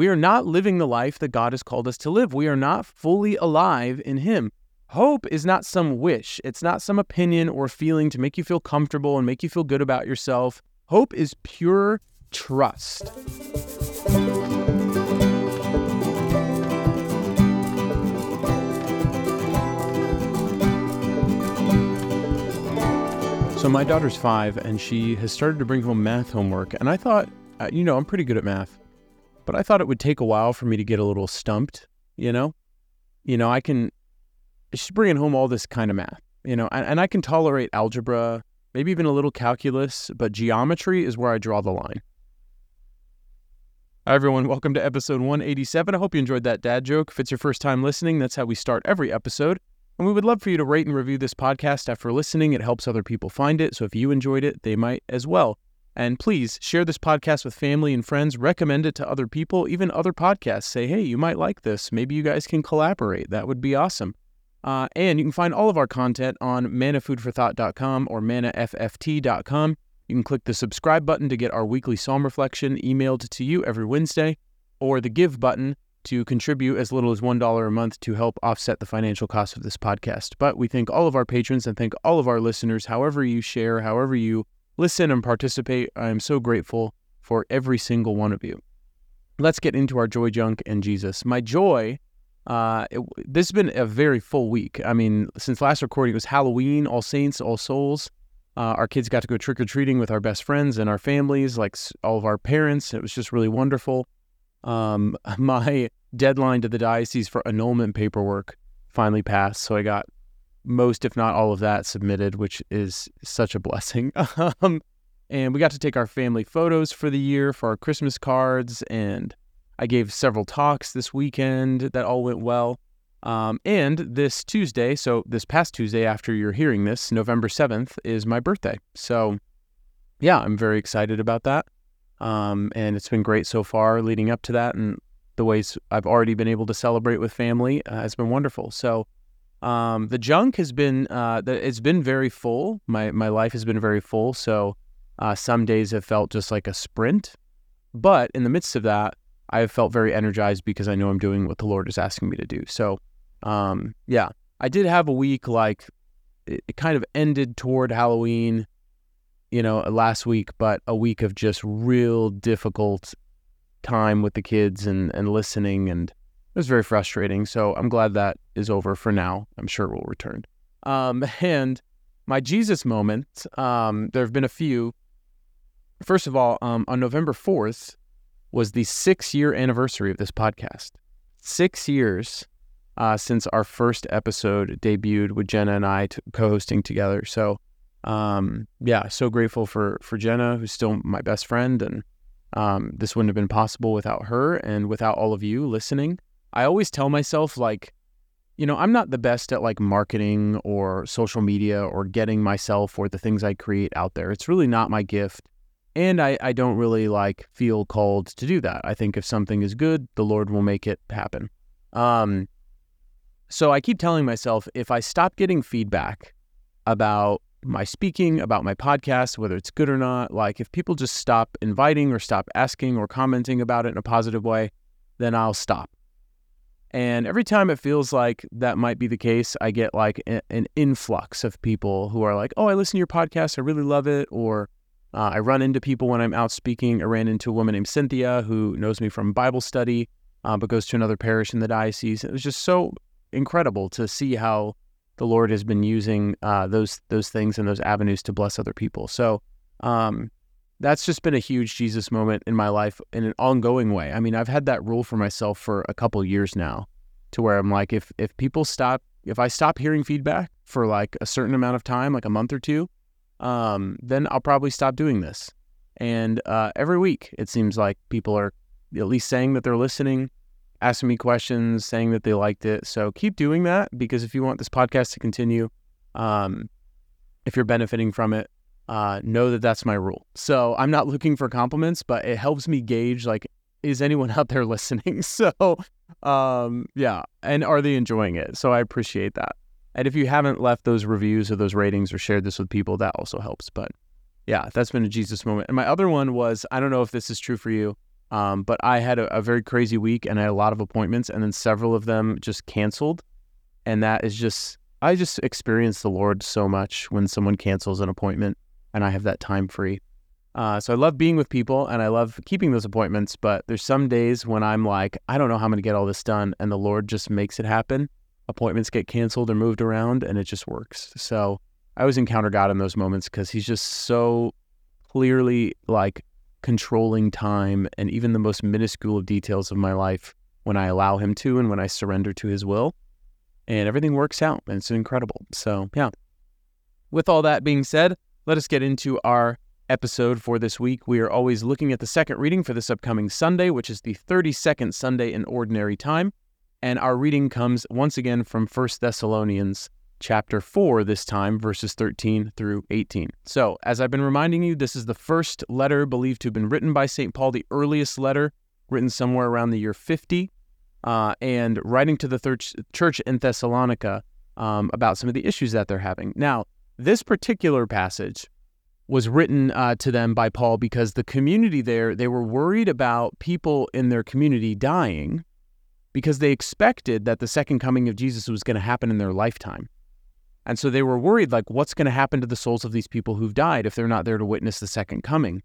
We are not living the life that God has called us to live. We are not fully alive in Him. Hope is not some wish, it's not some opinion or feeling to make you feel comfortable and make you feel good about yourself. Hope is pure trust. So my daughter's five, and she has started to bring home math homework. And I thought, uh, you know, I'm pretty good at math, but I thought it would take a while for me to get a little stumped. You know, you know, I can. She's bringing home all this kind of math, you know, and, and I can tolerate algebra, maybe even a little calculus, but geometry is where I draw the line. Hi, everyone. Welcome to episode 187. I hope you enjoyed that dad joke. If it's your first time listening, that's how we start every episode. And we would love for you to rate and review this podcast after listening. It helps other people find it. So if you enjoyed it, they might as well. And please share this podcast with family and friends. Recommend it to other people, even other podcasts. Say, hey, you might like this. Maybe you guys can collaborate. That would be awesome. Uh, and you can find all of our content on manafoodforthought.com or manafft.com. You can click the subscribe button to get our weekly psalm reflection emailed to you every Wednesday, or the give button to contribute as little as $1 a month to help offset the financial cost of this podcast. But we thank all of our patrons and thank all of our listeners, however you share, however you listen and participate. I am so grateful for every single one of you. Let's get into our joy junk and Jesus. My joy, uh, it, this has been a very full week. I mean, since last recording, it was Halloween, All Saints, All Souls. Uh, our kids got to go trick or treating with our best friends and our families, like all of our parents. It was just really wonderful. Um, my deadline to the diocese for annulment paperwork finally passed, so I got most, if not all of that submitted, which is such a blessing. um, and we got to take our family photos for the year for our Christmas cards, and I gave several talks this weekend that all went well. Um, and this Tuesday, so this past Tuesday after you're hearing this, November 7th, is my birthday. So, yeah, I'm very excited about that. Um, and it's been great so far leading up to that. And the ways I've already been able to celebrate with family uh, has been wonderful. So um, the junk has been uh, the, it's been very full. My my life has been very full. So uh, some days have felt just like a sprint, but in the midst of that, I have felt very energized because I know I'm doing what the Lord is asking me to do. So um, yeah, I did have a week like it, it kind of ended toward Halloween you know, last week, but a week of just real difficult time with the kids and, and listening. And it was very frustrating. So I'm glad that is over for now. I'm sure it will return. Um, and my Jesus moment, um, there have been a few. First of all, um, on November 4th was the six year anniversary of this podcast. Six years uh, since our first episode debuted with Jenna and I t- co hosting together. So um, yeah, so grateful for for Jenna, who's still my best friend, and um, this wouldn't have been possible without her and without all of you listening. I always tell myself like, you know, I'm not the best at like marketing or social media or getting myself or the things I create out there. It's really not my gift. And I, I don't really like feel called to do that. I think if something is good, the Lord will make it happen. Um, so I keep telling myself if I stop getting feedback about my speaking, about my podcast, whether it's good or not. Like, if people just stop inviting or stop asking or commenting about it in a positive way, then I'll stop. And every time it feels like that might be the case, I get like a, an influx of people who are like, oh, I listen to your podcast. I really love it. Or uh, I run into people when I'm out speaking. I ran into a woman named Cynthia who knows me from Bible study, uh, but goes to another parish in the diocese. It was just so incredible to see how the Lord has been using uh, those those things and those avenues to bless other people. So um, that's just been a huge Jesus moment in my life in an ongoing way. I mean, I've had that rule for myself for a couple years now, to where I'm like, if if people stop, if I stop hearing feedback for like a certain amount of time, like a month or two, um, then I'll probably stop doing this. And uh, every week, it seems like people are at least saying that they're listening asking me questions, saying that they liked it. So keep doing that because if you want this podcast to continue, um, if you're benefiting from it, uh, know that that's my rule. So I'm not looking for compliments, but it helps me gauge like, is anyone out there listening? So um, yeah, and are they enjoying it? So I appreciate that. And if you haven't left those reviews or those ratings or shared this with people, that also helps. But yeah, that's been a Jesus moment. And my other one was I don't know if this is true for you. Um, but I had a, a very crazy week and I had a lot of appointments, and then several of them just canceled. And that is just, I just experience the Lord so much when someone cancels an appointment and I have that time free. Uh, so I love being with people and I love keeping those appointments, but there's some days when I'm like, I don't know how I'm going to get all this done. And the Lord just makes it happen. Appointments get canceled or moved around and it just works. So I always encounter God in those moments because he's just so clearly like controlling time and even the most minuscule of details of my life when I allow him to and when I surrender to his will. And everything works out and it's incredible. So, yeah. With all that being said, let us get into our episode for this week. We are always looking at the second reading for this upcoming Sunday, which is the 32nd Sunday in Ordinary Time. And our reading comes once again from 1 Thessalonians chapter 4 this time, verses 13 through 18. So, as I've been reminding you, this is the first letter believed to have been written by St. Paul, the earliest letter written somewhere around the year 50, uh, and writing to the thir- church in Thessalonica um, about some of the issues that they're having. Now, this particular passage was written uh, to them by Paul because the community there, they were worried about people in their community dying because they expected that the second coming of Jesus was going to happen in their lifetime. And so they were worried, like, what's going to happen to the souls of these people who've died if they're not there to witness the second coming?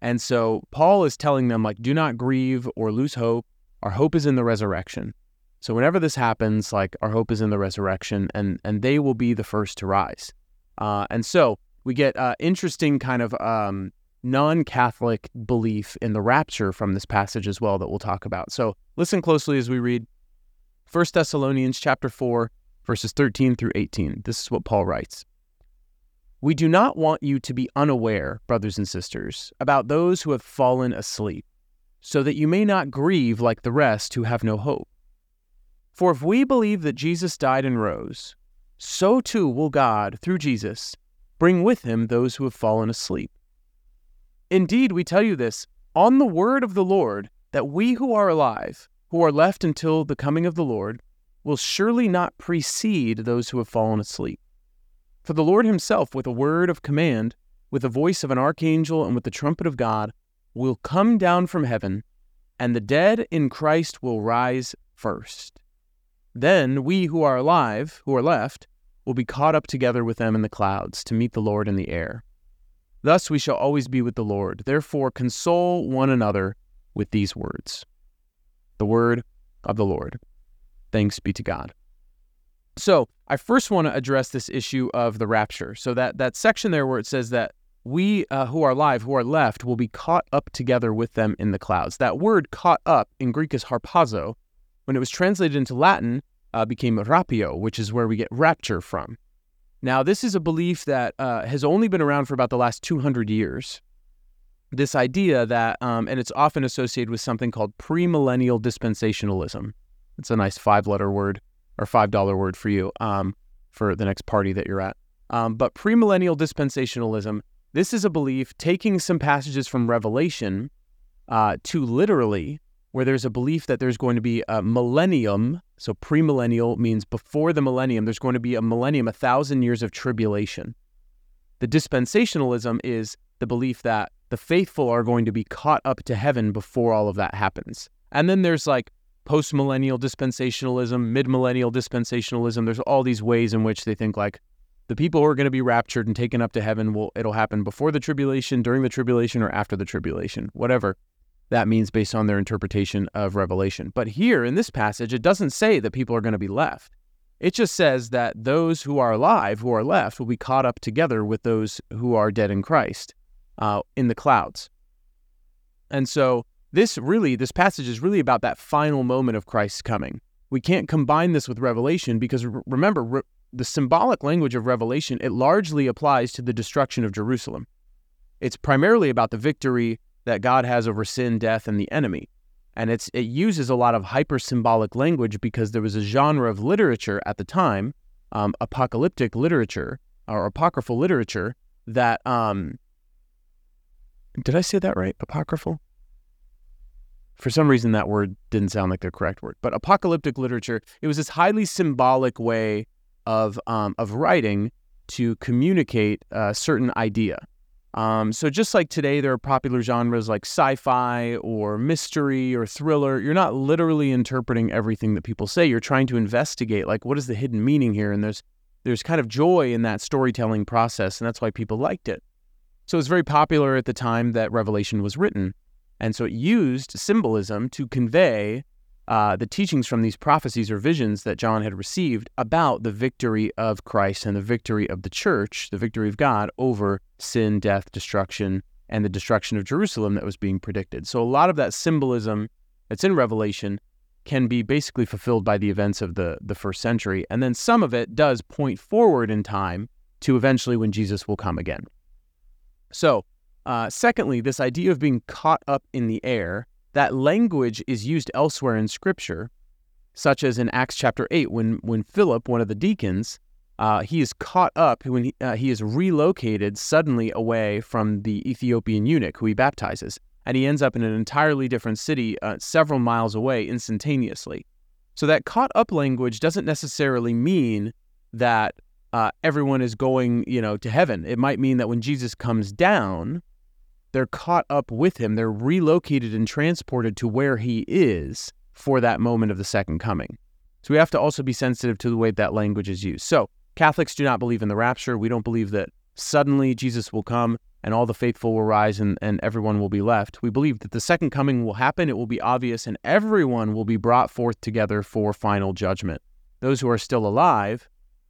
And so Paul is telling them, like, do not grieve or lose hope. Our hope is in the resurrection. So whenever this happens, like, our hope is in the resurrection, and and they will be the first to rise. Uh, and so we get uh, interesting kind of um, non-Catholic belief in the rapture from this passage as well that we'll talk about. So listen closely as we read 1 Thessalonians chapter 4 verses 13 through 18. This is what Paul writes. We do not want you to be unaware, brothers and sisters, about those who have fallen asleep, so that you may not grieve like the rest who have no hope. For if we believe that Jesus died and rose, so too will God, through Jesus, bring with him those who have fallen asleep. Indeed, we tell you this on the word of the Lord, that we who are alive, who are left until the coming of the Lord, will surely not precede those who have fallen asleep. For the Lord himself, with a word of command, with the voice of an archangel, and with the trumpet of God, will come down from heaven, and the dead in Christ will rise first. Then we who are alive, who are left, will be caught up together with them in the clouds to meet the Lord in the air. Thus we shall always be with the Lord. Therefore, console one another with these words. The word of the Lord. Thanks be to God. So, I first want to address this issue of the rapture. So, that, that section there where it says that we uh, who are alive, who are left, will be caught up together with them in the clouds. That word caught up in Greek is harpazo. When it was translated into Latin, uh, became rapio, which is where we get rapture from. Now, this is a belief that uh, has only been around for about the last 200 years. This idea that, um, and it's often associated with something called premillennial dispensationalism. It's a nice five letter word or $5 word for you um, for the next party that you're at. Um, but premillennial dispensationalism, this is a belief taking some passages from Revelation uh, to literally where there's a belief that there's going to be a millennium. So premillennial means before the millennium, there's going to be a millennium, a thousand years of tribulation. The dispensationalism is the belief that the faithful are going to be caught up to heaven before all of that happens. And then there's like postmillennial dispensationalism, midmillennial dispensationalism. There's all these ways in which they think like the people who are going to be raptured and taken up to heaven will it'll happen before the tribulation, during the tribulation, or after the tribulation, whatever that means based on their interpretation of Revelation. But here in this passage, it doesn't say that people are going to be left. It just says that those who are alive, who are left, will be caught up together with those who are dead in Christ uh, in the clouds. And so this really, this passage is really about that final moment of Christ's coming. We can't combine this with Revelation because remember, re- the symbolic language of Revelation, it largely applies to the destruction of Jerusalem. It's primarily about the victory that God has over sin, death, and the enemy. And it's it uses a lot of hyper symbolic language because there was a genre of literature at the time, um, apocalyptic literature or apocryphal literature that um, did I say that right? Apocryphal? For some reason, that word didn't sound like the correct word. But apocalyptic literature, it was this highly symbolic way of um, of writing to communicate a certain idea. Um, so just like today, there are popular genres like sci-fi or mystery or thriller. You're not literally interpreting everything that people say. You're trying to investigate, like, what is the hidden meaning here? And there's there's kind of joy in that storytelling process, and that's why people liked it. So it was very popular at the time that Revelation was written, and so it used symbolism to convey uh, the teachings from these prophecies or visions that John had received about the victory of Christ and the victory of the church, the victory of God over sin, death, destruction, and the destruction of Jerusalem that was being predicted. So a lot of that symbolism that's in Revelation can be basically fulfilled by the events of the, the first century. And then some of it does point forward in time to eventually when Jesus will come again. So, uh, secondly, this idea of being caught up in the air that language is used elsewhere in Scripture, such as in Acts chapter 8, when, when Philip, one of the deacons, uh, he is caught up when he, uh, he is relocated suddenly away from the Ethiopian eunuch who he baptizes, and he ends up in an entirely different city uh, several miles away instantaneously. So that caught up language doesn't necessarily mean that uh, everyone is going, you know, to heaven. It might mean that when Jesus comes down, they're caught up with him. They're relocated and transported to where he is for that moment of the second coming. So we have to also be sensitive to the way that language is used. So Catholics do not believe in the rapture. We don't believe that suddenly Jesus will come and all the faithful will rise and, and everyone will be left. We believe that the second coming will happen, it will be obvious, and everyone will be brought forth together for final judgment. Those who are still alive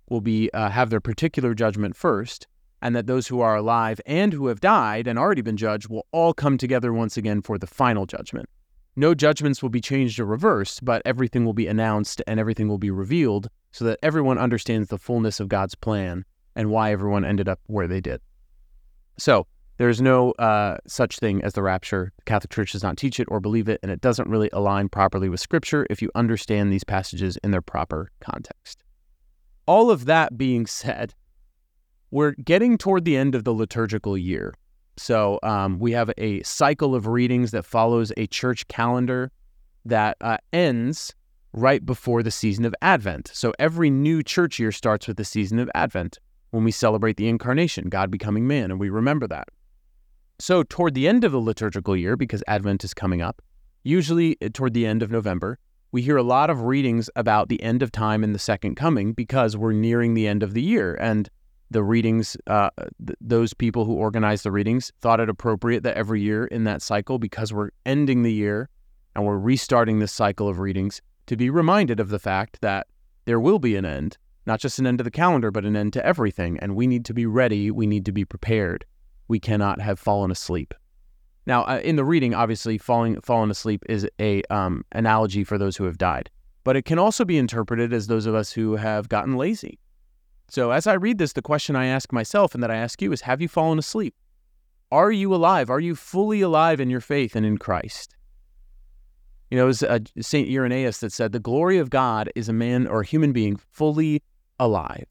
will be uh, have their particular judgment first, and that those who are alive and who have died and already been judged will all come together once again for the final judgment. No judgments will be changed or reversed, but everything will be announced and everything will be revealed so that everyone understands the fullness of God's plan and why everyone ended up where they did. So, there's no uh, such thing as the rapture. The Catholic Church does not teach it or believe it, and it doesn't really align properly with Scripture if you understand these passages in their proper context. All of that being said, we're getting toward the end of the liturgical year. So um, we have a cycle of readings that follows a church calendar that uh, ends right before the season of Advent. So every new church year starts with the season of Advent when we celebrate the incarnation, God becoming man, and we remember that. So toward the end of the liturgical year, because Advent is coming up, usually uh, toward the end of November, we hear a lot of readings about the end of time and the second coming because we're nearing the end of the year. And the readings, uh, th- those people who organized the readings thought it appropriate that every year in that cycle, because we're ending the year and we're restarting this cycle of readings, to be reminded of the fact that there will be an end, not just an end to the calendar, but an end to everything. And we need to be ready. We need to be prepared. We cannot have fallen asleep. Now, uh, in the reading, obviously, falling asleep is a um, analogy for those who have died, but it can also be interpreted as those of us who have gotten lazy so as I read this, the question I ask myself and that I ask you is Have you fallen asleep? Are you alive? Are you fully alive in your faith and in Christ? You know, it was uh, St. Irenaeus that said, The glory of God is a man or a human being fully alive.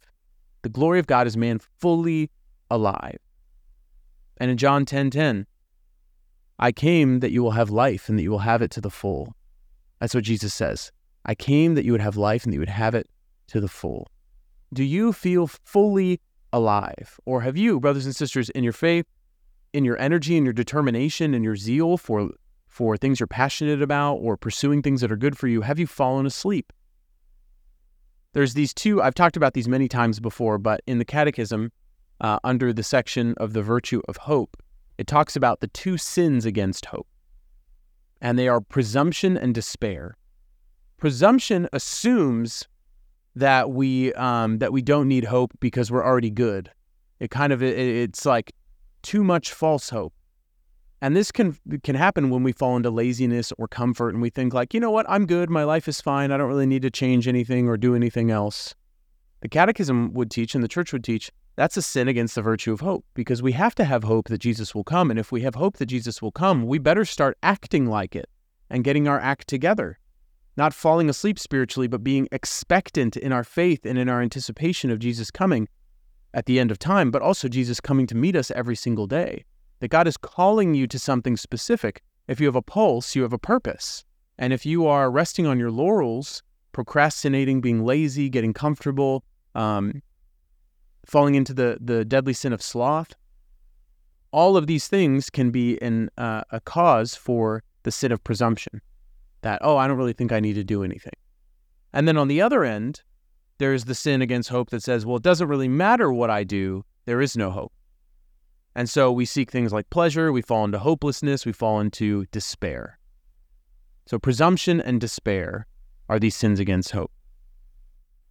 The glory of God is man fully alive. And in John 10 10, I came that you will have life and that you will have it to the full. That's what Jesus says. I came that you would have life and that you would have it to the full. Do you feel fully alive? Or have you, brothers and sisters, in your faith, in your energy, in your determination, in your zeal for, for things you're passionate about or pursuing things that are good for you, have you fallen asleep? There's these two, I've talked about these many times before, but in the Catechism, uh, under the section of the virtue of hope, it talks about the two sins against hope. And they are presumption and despair. Presumption assumes that we um, that we don't need hope because we're already good. It kind of it, it's like too much false hope. And this can can happen when we fall into laziness or comfort and we think like, you know what, I'm good, my life is fine, I don't really need to change anything or do anything else. The catechism would teach and the church would teach that's a sin against the virtue of hope because we have to have hope that Jesus will come and if we have hope that Jesus will come, we better start acting like it and getting our act together not falling asleep spiritually, but being expectant in our faith and in our anticipation of Jesus coming at the end of time, but also Jesus coming to meet us every single day. That God is calling you to something specific. If you have a pulse, you have a purpose. And if you are resting on your laurels, procrastinating, being lazy, getting comfortable, um, falling into the, the deadly sin of sloth, all of these things can be uh, a cause for the sin of presumption that, oh, I don't really think I need to do anything. And then on the other end, there's the sin against hope that says, well, it doesn't really matter what I do, there is no hope. And so we seek things like pleasure, we fall into hopelessness, we fall into despair. So presumption and despair are these sins against hope.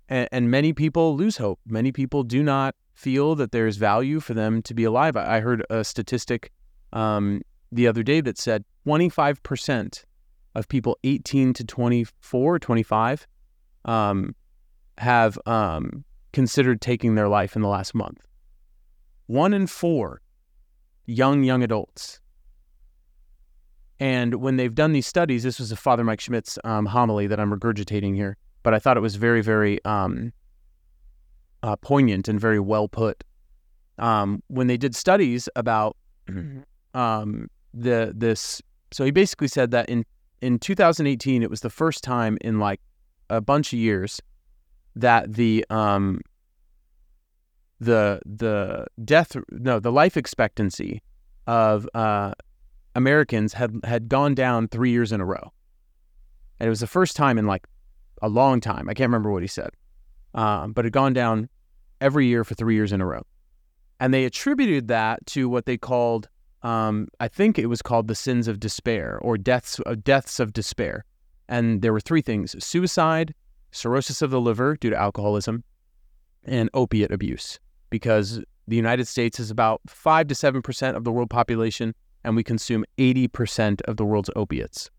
And, and many people lose hope. Many people do not feel that there's value for them to be alive. I heard a statistic um, the other day that said 25% of people 18 to 24, 25 um, have um, considered taking their life in the last month. One in four young, young adults. And when they've done these studies, this was a Father Mike Schmitz um, homily that I'm regurgitating here, but I thought it was very, very um, uh, poignant and very well put. Um, when they did studies about um, the this, so he basically said that in in 2018, it was the first time in like a bunch of years that the um, the the death no the life expectancy of uh, Americans had had gone down three years in a row, and it was the first time in like a long time. I can't remember what he said, um, but had gone down every year for three years in a row, and they attributed that to what they called um, I think it was called the sins of despair or deaths of deaths of despair, and there were three things: suicide, cirrhosis of the liver due to alcoholism, and opiate abuse because the United States is about 5 to 7% of the world population, and we consume 80% of the world's opiates.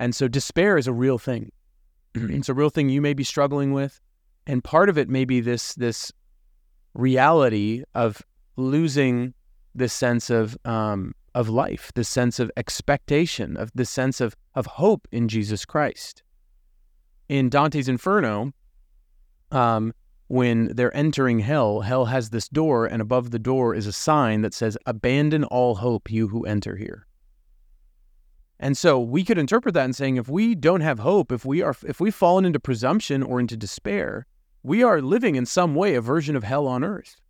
And so despair is a real thing. it's a real thing you may be struggling with. And part of it may be this, this reality of losing this sense of, um, of life, this sense of expectation, of this sense of, of hope in Jesus Christ. In Dante's Inferno, um, when they're entering hell, hell has this door, and above the door is a sign that says, Abandon all hope, you who enter here. And so we could interpret that in saying if we don't have hope, if we are if we've fallen into presumption or into despair, we are living in some way a version of hell on earth.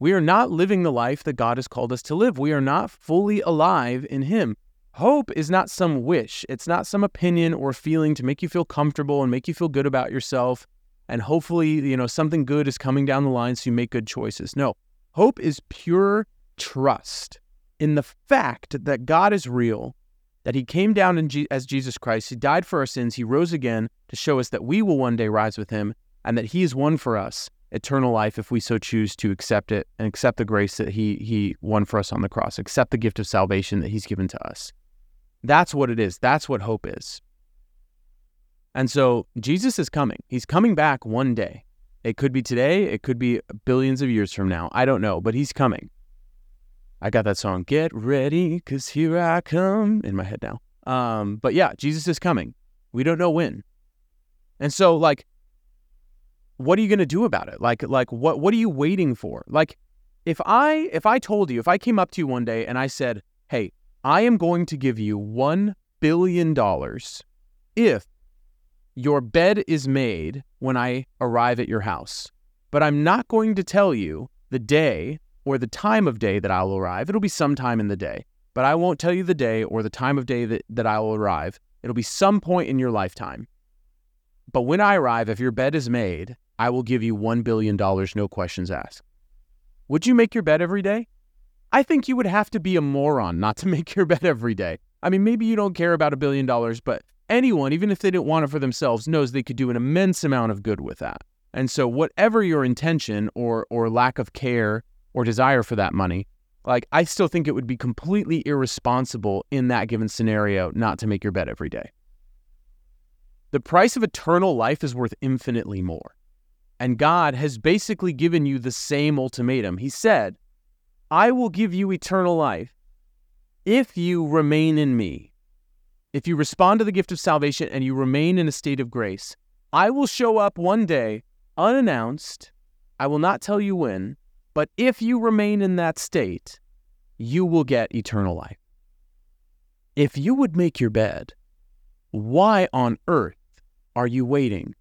We are not living the life that God has called us to live. We are not fully alive in Him. Hope is not some wish, it's not some opinion or feeling to make you feel comfortable and make you feel good about yourself and hopefully, you know, something good is coming down the line so you make good choices. No, hope is pure trust in the fact that God is real, that he came down as Jesus Christ, he died for our sins, he rose again to show us that we will one day rise with him, and that he is one for us eternal life if we so choose to accept it and accept the grace that he he won for us on the cross, accept the gift of salvation that he's given to us. That's what it is. That's what hope is. And so Jesus is coming. He's coming back one day. It could be today, it could be billions of years from now. I don't know, but he's coming. I got that song, Get Ready, because here I come, in my head now. Um, but yeah, Jesus is coming. We don't know when. And so, like, what are you going to do about it? Like, like what, what are you waiting for? Like, if I, if I told you, if I came up to you one day and I said, hey, I am going to give you $1 billion if your bed is made when I arrive at your house, but I'm not going to tell you the day or the time of day that I'll arrive. It'll be sometime in the day, but I won't tell you the day or the time of day that, that I will arrive. It'll be some point in your lifetime. But when I arrive, if your bed is made, I will give you $1 billion, no questions asked. Would you make your bed every day? I think you would have to be a moron not to make your bed every day. I mean, maybe you don't care about a billion dollars, but anyone, even if they didn't want it for themselves, knows they could do an immense amount of good with that. And so, whatever your intention or or lack of care or desire for that money, like I still think it would be completely irresponsible in that given scenario not to make your bed every day. The price of eternal life is worth infinitely more. And God has basically given you the same ultimatum. He said, I will give you eternal life if you remain in me if you respond to the gift of salvation and you remain in a state of grace, I will show up one day unannounced. I will not tell you when, but if you remain in that state, you will get eternal life. If you would make your bed, why on earth are you waiting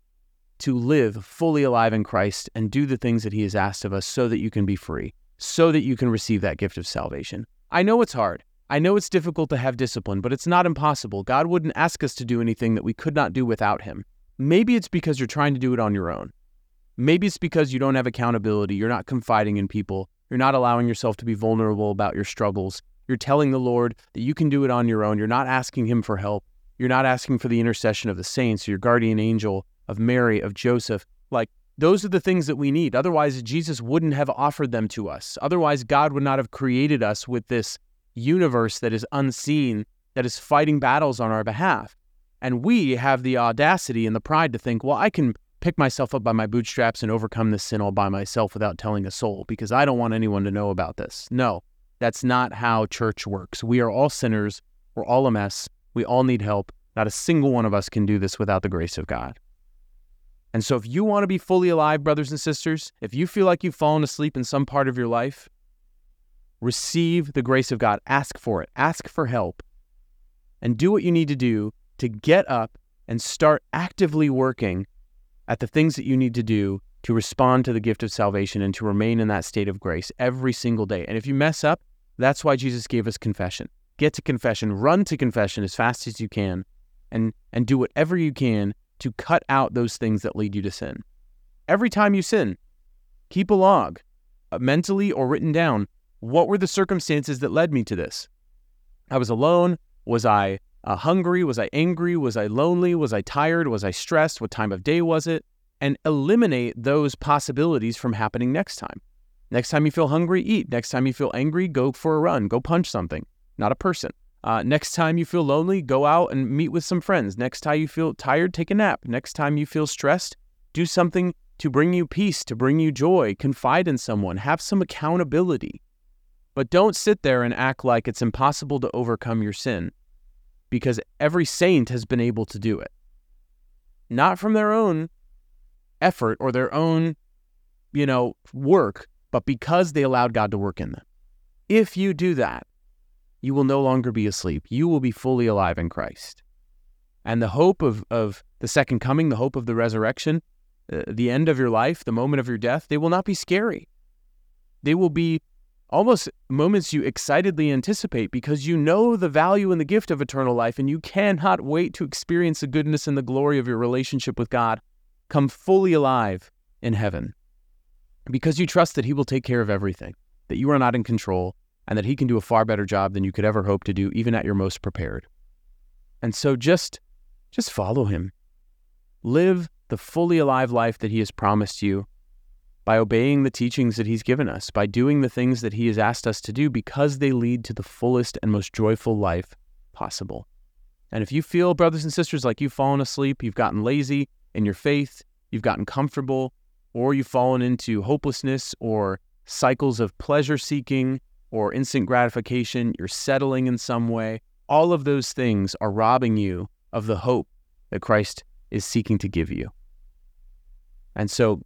to live fully alive in Christ and do the things that He has asked of us so that you can be free? so that you can receive that gift of salvation. I know it's hard. I know it's difficult to have discipline, but it's not impossible. God wouldn't ask us to do anything that we could not do without Him. Maybe it's because you're trying to do it on your own. Maybe it's because you don't have accountability, you're not confiding in people, you're not allowing yourself to be vulnerable about your struggles. You're telling the Lord that you can do it on your own. You're not asking Him for help. You're not asking for the intercession of the saints, or your guardian angel, of Mary, of Joseph. Like, those are the things that we need. Otherwise, Jesus wouldn't have offered them to us. Otherwise, God would not have created us with this universe that is unseen, that is fighting battles on our behalf. And we have the audacity and the pride to think, well, I can pick myself up by my bootstraps and overcome this sin all by myself without telling a soul because I don't want anyone to know about this. No, that's not how church works. We are all sinners. We're all a mess. We all need help. Not a single one of us can do this without the grace of God. And so, if you want to be fully alive, brothers and sisters, if you feel like you've fallen asleep in some part of your life, receive the grace of God. Ask for it, ask for help, and do what you need to do to get up and start actively working at the things that you need to do to respond to the gift of salvation and to remain in that state of grace every single day. And if you mess up, that's why Jesus gave us confession. Get to confession, run to confession as fast as you can, and, and do whatever you can to cut out those things that lead you to sin. Every time you sin, keep a log, uh, mentally or written down. What were the circumstances that led me to this? I was alone. Was I uh, hungry? Was I angry? Was I lonely? Was I tired? Was I stressed? What time of day was it? And eliminate those possibilities from happening next time. Next time you feel hungry, eat. Next time you feel angry, go for a run. Go punch something, not a person. Uh, next time you feel lonely, go out and meet with some friends. Next time you feel tired, take a nap. Next time you feel stressed, do something to bring you peace, to bring you joy. Confide in someone, have some accountability. But don't sit there and act like it's impossible to overcome your sin because every saint has been able to do it. Not from their own effort or their own, you know, work, but because they allowed God to work in them. If you do that, you will no longer be asleep. You will be fully alive in Christ. And the hope of, of the second coming, the hope of the resurrection, uh, the end of your life, the moment of your death, they will not be scary. They will be almost moments you excitedly anticipate because you know the value and the gift of eternal life and you cannot wait to experience the goodness and the glory of your relationship with God come fully alive in heaven because you trust that He will take care of everything, that you are not in control, and that He can do a far better job than you could ever hope to do, even at your most prepared. And so just, just follow Him. Live the fully alive life that He has promised you by obeying the teachings that He's given us, by doing the things that He has asked us to do because they lead to the fullest and most joyful life possible. And if you feel, brothers and sisters, like you've fallen asleep, you've gotten lazy in your faith, you've gotten comfortable, or you've fallen into hopelessness or cycles of pleasure seeking or instant gratification, you're settling in some way, all of those things are robbing you of the hope that Christ is seeking to give you. And so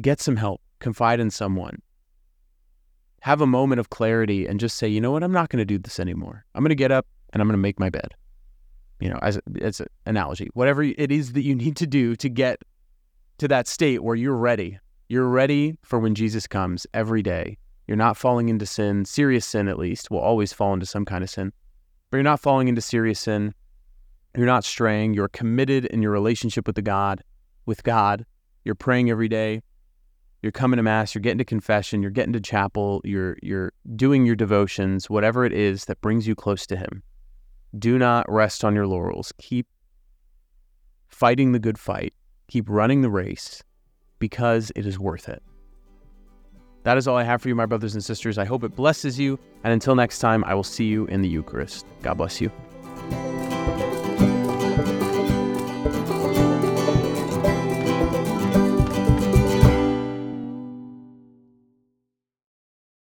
get some help confide in someone, have a moment of clarity, and just say, you know what, I'm not going to do this anymore. I'm going to get up and I'm going to make my bed. You know, as, as an analogy, whatever it is that you need to do to get to that state where you're ready. You're ready for when Jesus comes every day. You're not falling into sin, serious sin at least. We'll always fall into some kind of sin, but you're not falling into serious sin. You're not straying. You're committed in your relationship with the God, with God. You're praying every day you're coming to mass, you're getting to confession, you're getting to chapel, you're you're doing your devotions, whatever it is that brings you close to him. Do not rest on your laurels. Keep fighting the good fight. Keep running the race because it is worth it. That is all I have for you, my brothers and sisters. I hope it blesses you. And until next time, I will see you in the Eucharist. God bless you.